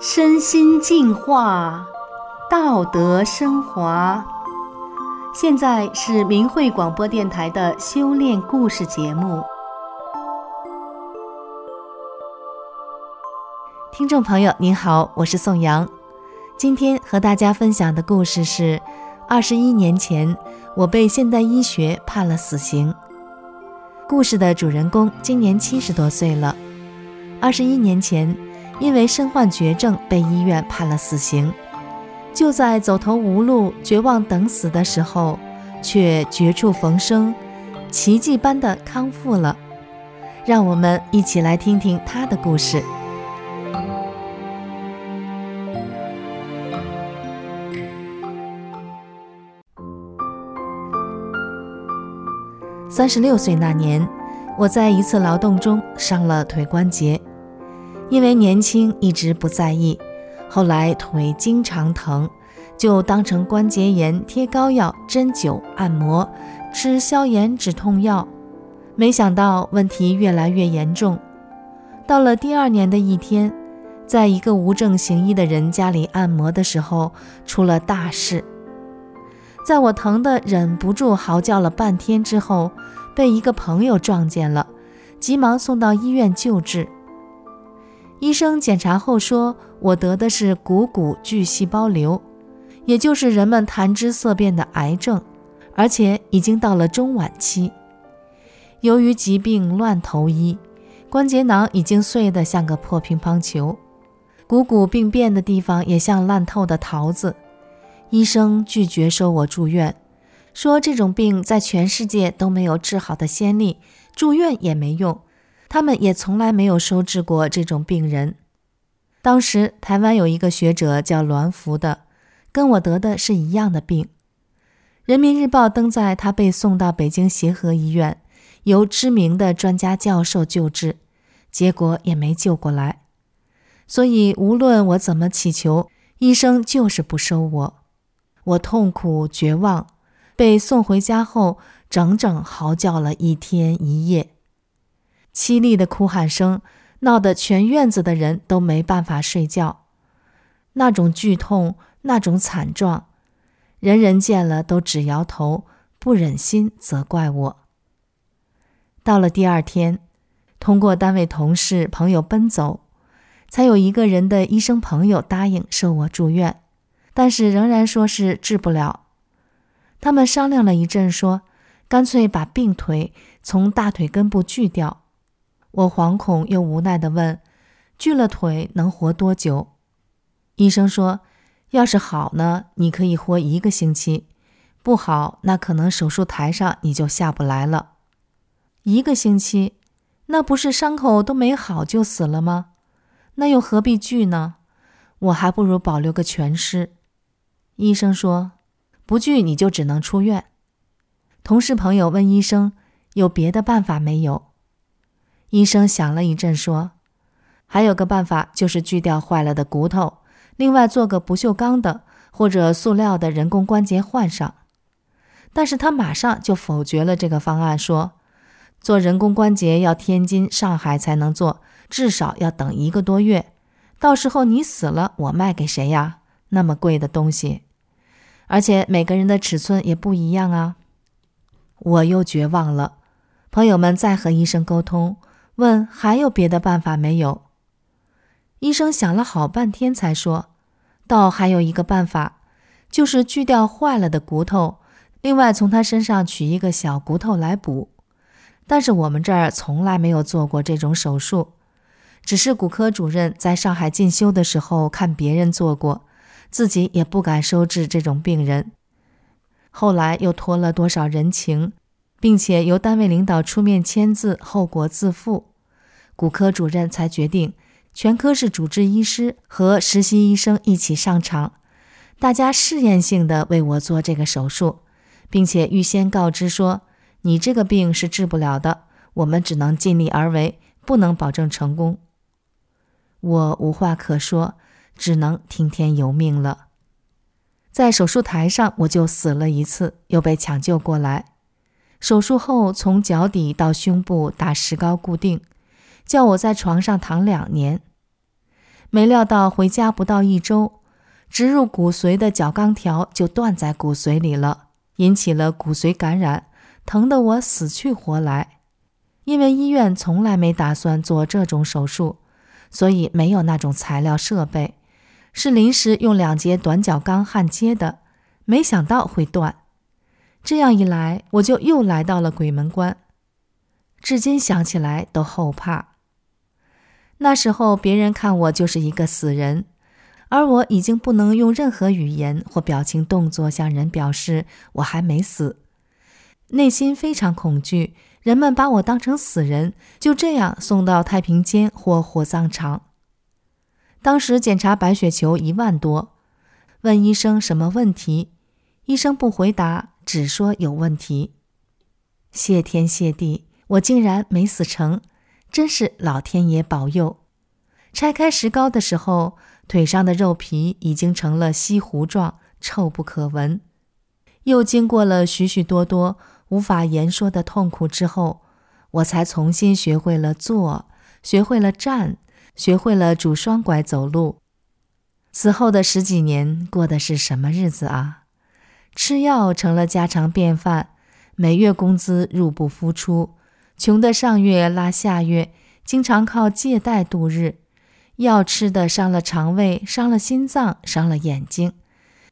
身心净化，道德升华。现在是明慧广播电台的修炼故事节目。听众朋友，您好，我是宋阳。今天和大家分享的故事是：二十一年前，我被现代医学判了死刑。故事的主人公今年七十多岁了。二十一年前。因为身患绝症，被医院判了死刑。就在走投无路、绝望等死的时候，却绝处逢生，奇迹般的康复了。让我们一起来听听他的故事。三十六岁那年，我在一次劳动中伤了腿关节。因为年轻一直不在意，后来腿经常疼，就当成关节炎贴膏药、针灸、按摩，吃消炎止痛药。没想到问题越来越严重。到了第二年的一天，在一个无证行医的人家里按摩的时候，出了大事。在我疼得忍不住嚎叫了半天之后，被一个朋友撞见了，急忙送到医院救治。医生检查后说，我得的是股骨巨细胞瘤，也就是人们谈之色变的癌症，而且已经到了中晚期。由于疾病乱投医，关节囊已经碎得像个破乒乓球，股骨病变的地方也像烂透的桃子。医生拒绝收我住院，说这种病在全世界都没有治好的先例，住院也没用。他们也从来没有收治过这种病人。当时台湾有一个学者叫栾福的，跟我得的是一样的病。人民日报登载他被送到北京协和医院，由知名的专家教授救治，结果也没救过来。所以无论我怎么祈求，医生就是不收我。我痛苦绝望，被送回家后，整整嚎叫了一天一夜。凄厉的哭喊声闹得全院子的人都没办法睡觉，那种剧痛，那种惨状，人人见了都只摇头，不忍心责怪我。到了第二天，通过单位同事朋友奔走，才有一个人的医生朋友答应收我住院，但是仍然说是治不了。他们商量了一阵，说干脆把病腿从大腿根部锯掉。我惶恐又无奈地问：“锯了腿能活多久？”医生说：“要是好呢，你可以活一个星期；不好，那可能手术台上你就下不来了。”一个星期，那不是伤口都没好就死了吗？那又何必锯呢？我还不如保留个全尸。医生说：“不锯你就只能出院。”同事朋友问医生：“有别的办法没有？”医生想了一阵，说：“还有个办法，就是锯掉坏了的骨头，另外做个不锈钢的或者塑料的人工关节换上。”但是他马上就否决了这个方案，说：“做人工关节要天津、上海才能做，至少要等一个多月。到时候你死了，我卖给谁呀？那么贵的东西，而且每个人的尺寸也不一样啊！”我又绝望了。朋友们再和医生沟通。问还有别的办法没有？医生想了好半天才说：“倒还有一个办法，就是锯掉坏了的骨头，另外从他身上取一个小骨头来补。但是我们这儿从来没有做过这种手术，只是骨科主任在上海进修的时候看别人做过，自己也不敢收治这种病人。后来又托了多少人情。”并且由单位领导出面签字，后果自负。骨科主任才决定，全科室主治医师和实习医生一起上场，大家试验性的为我做这个手术，并且预先告知说：“你这个病是治不了的，我们只能尽力而为，不能保证成功。”我无话可说，只能听天由命了。在手术台上，我就死了一次，又被抢救过来。手术后，从脚底到胸部打石膏固定，叫我在床上躺两年。没料到回家不到一周，植入骨髓的角钢条就断在骨髓里了，引起了骨髓感染，疼得我死去活来。因为医院从来没打算做这种手术，所以没有那种材料设备，是临时用两节短角钢焊接的。没想到会断，这样一来，我就又来到了鬼门关。至今想起来都后怕。那时候别人看我就是一个死人，而我已经不能用任何语言或表情动作向人表示我还没死，内心非常恐惧。人们把我当成死人，就这样送到太平间或火葬场。当时检查白血球一万多，问医生什么问题，医生不回答，只说有问题。谢天谢地，我竟然没死成。真是老天爷保佑！拆开石膏的时候，腿上的肉皮已经成了稀糊状，臭不可闻。又经过了许许多多无法言说的痛苦之后，我才重新学会了坐，学会了站，学会了拄双拐走路。此后的十几年过的是什么日子啊？吃药成了家常便饭，每月工资入不敷出。穷的上月拉下月，经常靠借贷度日。药吃的伤了肠胃，伤了心脏，伤了眼睛，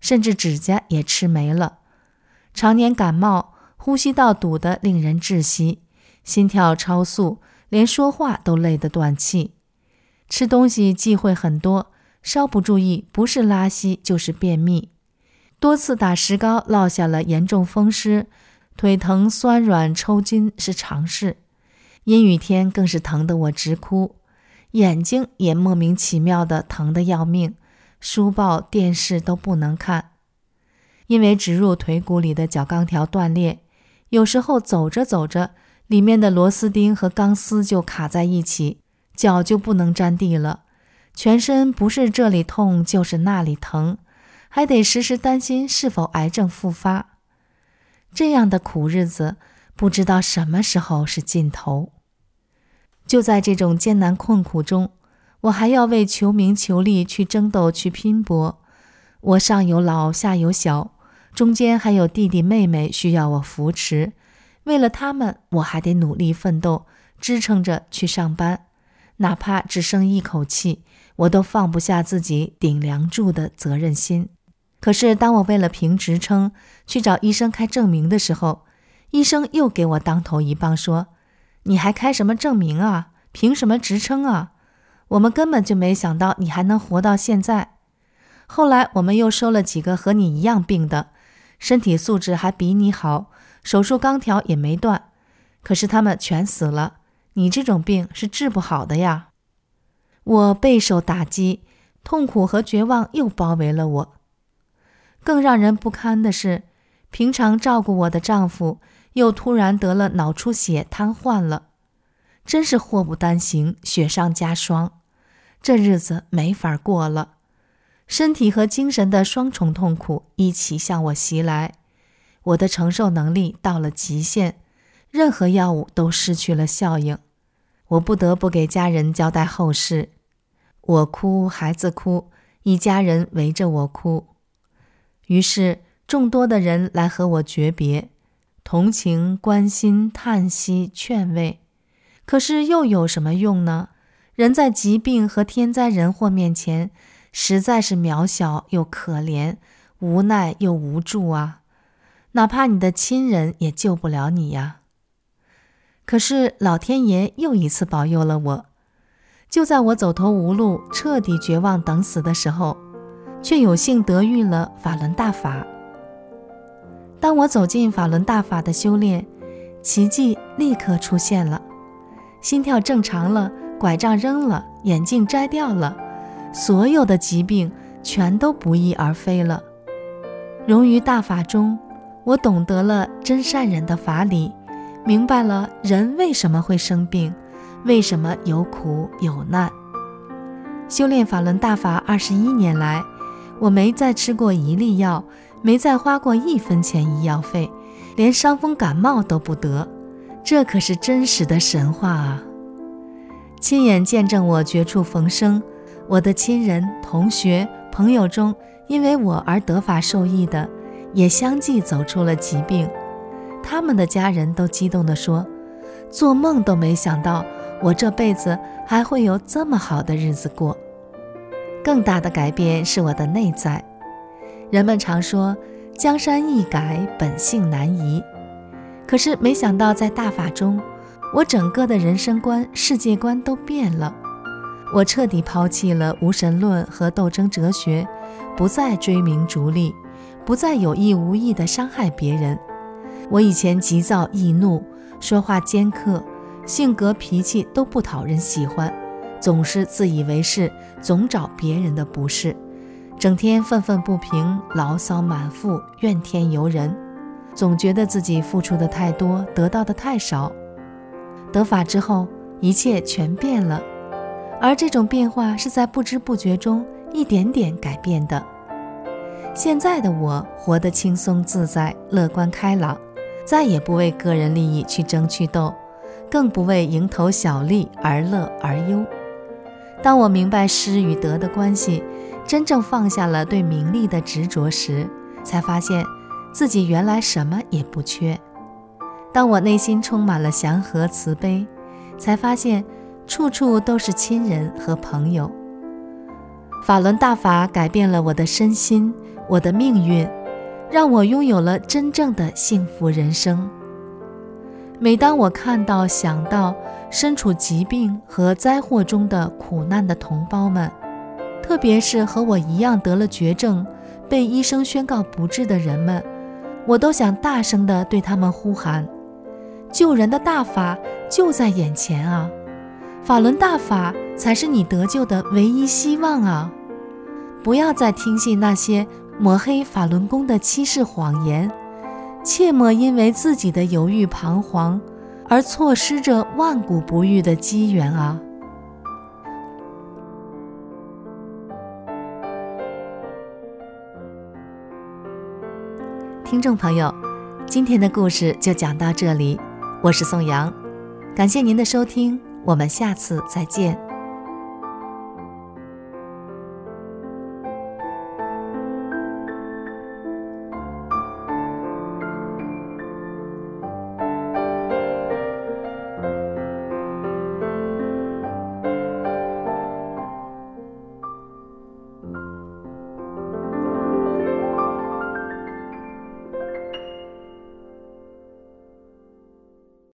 甚至指甲也吃没了。常年感冒，呼吸道堵得令人窒息，心跳超速，连说话都累得断气。吃东西忌讳很多，稍不注意，不是拉稀就是便秘。多次打石膏，落下了严重风湿。腿疼、酸软、抽筋是常事，阴雨天更是疼得我直哭，眼睛也莫名其妙的疼得要命，书报、电视都不能看。因为植入腿骨里的角钢条断裂，有时候走着走着，里面的螺丝钉和钢丝就卡在一起，脚就不能沾地了，全身不是这里痛就是那里疼，还得时时担心是否癌症复发。这样的苦日子，不知道什么时候是尽头。就在这种艰难困苦中，我还要为求名求利去争斗、去拼搏。我上有老，下有小，中间还有弟弟妹妹需要我扶持。为了他们，我还得努力奋斗，支撑着去上班。哪怕只剩一口气，我都放不下自己顶梁柱的责任心。可是，当我为了评职称去找医生开证明的时候，医生又给我当头一棒，说：“你还开什么证明啊？凭什么职称啊？我们根本就没想到你还能活到现在。后来我们又收了几个和你一样病的，身体素质还比你好，手术钢条也没断，可是他们全死了。你这种病是治不好的呀！”我备受打击，痛苦和绝望又包围了我。更让人不堪的是，平常照顾我的丈夫又突然得了脑出血，瘫痪了，真是祸不单行，雪上加霜。这日子没法过了，身体和精神的双重痛苦一起向我袭来，我的承受能力到了极限，任何药物都失去了效应，我不得不给家人交代后事。我哭，孩子哭，一家人围着我哭。于是，众多的人来和我诀别，同情、关心、叹息、劝慰。可是又有什么用呢？人在疾病和天灾人祸面前，实在是渺小又可怜，无奈又无助啊！哪怕你的亲人也救不了你呀。可是老天爷又一次保佑了我，就在我走投无路、彻底绝望等死的时候。却有幸得遇了法轮大法。当我走进法轮大法的修炼，奇迹立刻出现了，心跳正常了，拐杖扔了，眼镜摘掉了，所有的疾病全都不翼而飞了。融于大法中，我懂得了真善忍的法理，明白了人为什么会生病，为什么有苦有难。修炼法轮大法二十一年来。我没再吃过一粒药，没再花过一分钱医药费，连伤风感冒都不得，这可是真实的神话啊！亲眼见证我绝处逢生，我的亲人、同学、朋友中，因为我而得法受益的，也相继走出了疾病。他们的家人都激动地说：“做梦都没想到，我这辈子还会有这么好的日子过。”更大的改变是我的内在。人们常说“江山易改，本性难移”，可是没想到在大法中，我整个的人生观、世界观都变了。我彻底抛弃了无神论和斗争哲学，不再追名逐利，不再有意无意地伤害别人。我以前急躁易怒，说话尖刻，性格脾气都不讨人喜欢，总是自以为是，总找别人的不是，整天愤愤不平，牢骚满腹，怨天尤人，总觉得自己付出的太多，得到的太少。得法之后，一切全变了，而这种变化是在不知不觉中一点点改变的。现在的我活得轻松自在，乐观开朗。再也不为个人利益去争去斗，更不为蝇头小利而乐而忧。当我明白失与得的关系，真正放下了对名利的执着时，才发现自己原来什么也不缺。当我内心充满了祥和慈悲，才发现处处都是亲人和朋友。法轮大法改变了我的身心，我的命运。让我拥有了真正的幸福人生。每当我看到、想到身处疾病和灾祸中的苦难的同胞们，特别是和我一样得了绝症、被医生宣告不治的人们，我都想大声地对他们呼喊：救人的大法就在眼前啊！法轮大法才是你得救的唯一希望啊！不要再听信那些。抹黑法轮功的欺世谎言，切莫因为自己的犹豫彷徨而错失这万古不遇的机缘啊！听众朋友，今天的故事就讲到这里，我是宋阳，感谢您的收听，我们下次再见。